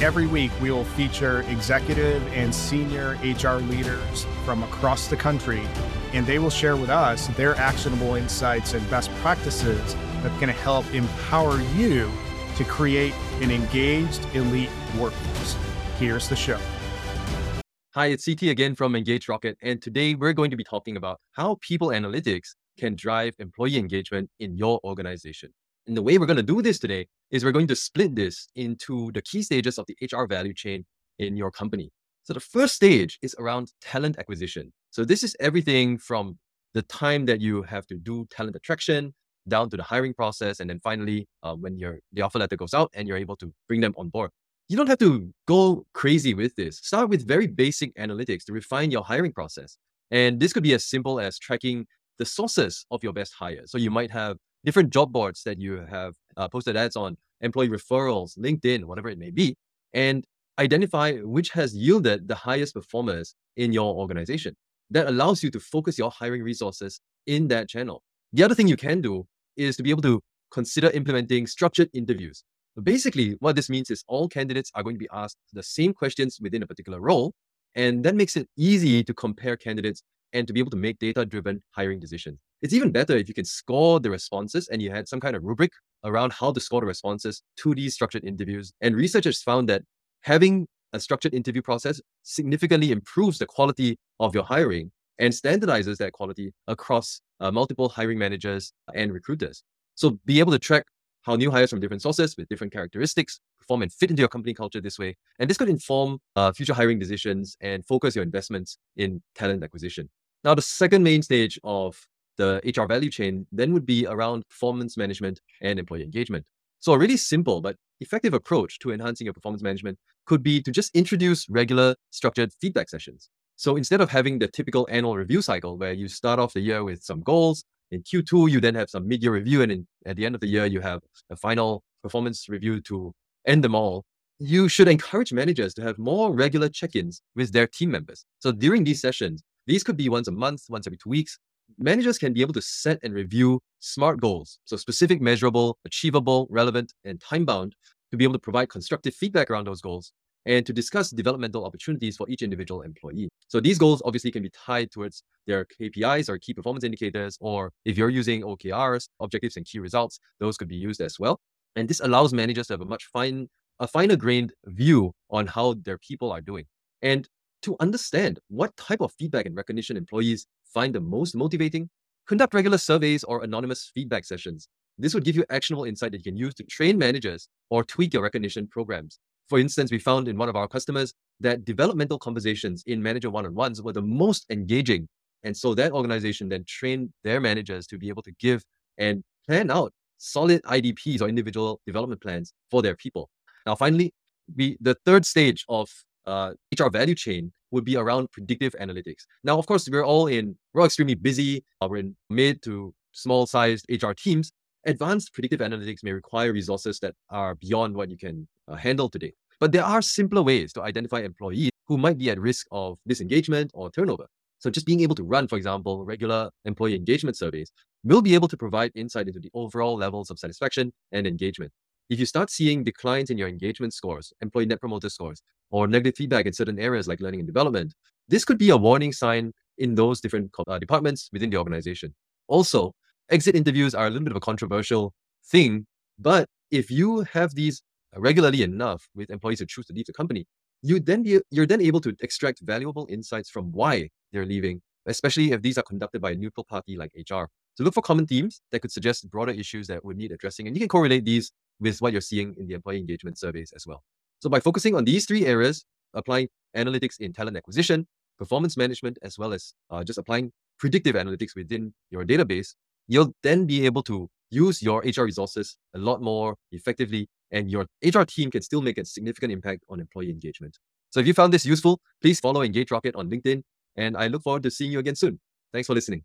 Every week, we will feature executive and senior HR leaders from across the country, and they will share with us their actionable insights and best practices that can help empower you to create an engaged elite workforce. Here's the show. Hi, it's CT again from Engage Rocket, and today we're going to be talking about how people analytics can drive employee engagement in your organization. And the way we're going to do this today is we're going to split this into the key stages of the HR value chain in your company. So the first stage is around talent acquisition. So this is everything from the time that you have to do talent attraction down to the hiring process, and then finally uh, when your the offer letter goes out and you're able to bring them on board. You don't have to go crazy with this. Start with very basic analytics to refine your hiring process. And this could be as simple as tracking the sources of your best hire. So you might have different job boards that you have uh, posted ads on, employee referrals, LinkedIn, whatever it may be, and identify which has yielded the highest performers in your organization. That allows you to focus your hiring resources in that channel. The other thing you can do is to be able to consider implementing structured interviews. Basically, what this means is all candidates are going to be asked the same questions within a particular role, and that makes it easy to compare candidates and to be able to make data driven hiring decisions. It's even better if you can score the responses and you had some kind of rubric around how to score the responses to these structured interviews. And researchers found that having a structured interview process significantly improves the quality of your hiring and standardizes that quality across uh, multiple hiring managers and recruiters. So be able to track how new hires from different sources with different characteristics perform and fit into your company culture this way. And this could inform uh, future hiring decisions and focus your investments in talent acquisition. Now, the second main stage of the HR value chain then would be around performance management and employee engagement. So, a really simple but effective approach to enhancing your performance management could be to just introduce regular structured feedback sessions. So, instead of having the typical annual review cycle where you start off the year with some goals, in Q2, you then have some mid year review, and in, at the end of the year, you have a final performance review to end them all. You should encourage managers to have more regular check ins with their team members. So, during these sessions, these could be once a month, once every two weeks. Managers can be able to set and review SMART goals, so specific, measurable, achievable, relevant, and time bound, to be able to provide constructive feedback around those goals and to discuss developmental opportunities for each individual employee. So these goals obviously can be tied towards their KPIs or key performance indicators, or if you're using OKRs, objectives and key results, those could be used as well. And this allows managers to have a much fine, a finer grained view on how their people are doing. And to understand what type of feedback and recognition employees find the most motivating, conduct regular surveys or anonymous feedback sessions. This would give you actionable insight that you can use to train managers or tweak your recognition programs. For instance, we found in one of our customers that developmental conversations in manager one on ones were the most engaging. And so that organization then trained their managers to be able to give and plan out solid IDPs or individual development plans for their people. Now, finally, we, the third stage of uh, HR value chain would be around predictive analytics. Now, of course, we're all in, we're all extremely busy. Uh, we're in mid to small sized HR teams. Advanced predictive analytics may require resources that are beyond what you can uh, handle today. But there are simpler ways to identify employees who might be at risk of disengagement or turnover. So just being able to run, for example, regular employee engagement surveys will be able to provide insight into the overall levels of satisfaction and engagement. If you start seeing declines in your engagement scores, employee net promoter scores, or negative feedback in certain areas like learning and development, this could be a warning sign in those different uh, departments within the organization. Also, exit interviews are a little bit of a controversial thing, but if you have these regularly enough with employees who choose to leave the company, you then be, you're then able to extract valuable insights from why they're leaving, especially if these are conducted by a neutral party like HR. So look for common themes that could suggest broader issues that would need addressing, and you can correlate these with what you're seeing in the employee engagement surveys as well. So by focusing on these three areas, applying analytics in talent acquisition, performance management, as well as uh, just applying predictive analytics within your database, you'll then be able to use your HR resources a lot more effectively, and your HR team can still make a significant impact on employee engagement. So if you found this useful, please follow Engage Rocket on LinkedIn, and I look forward to seeing you again soon. Thanks for listening.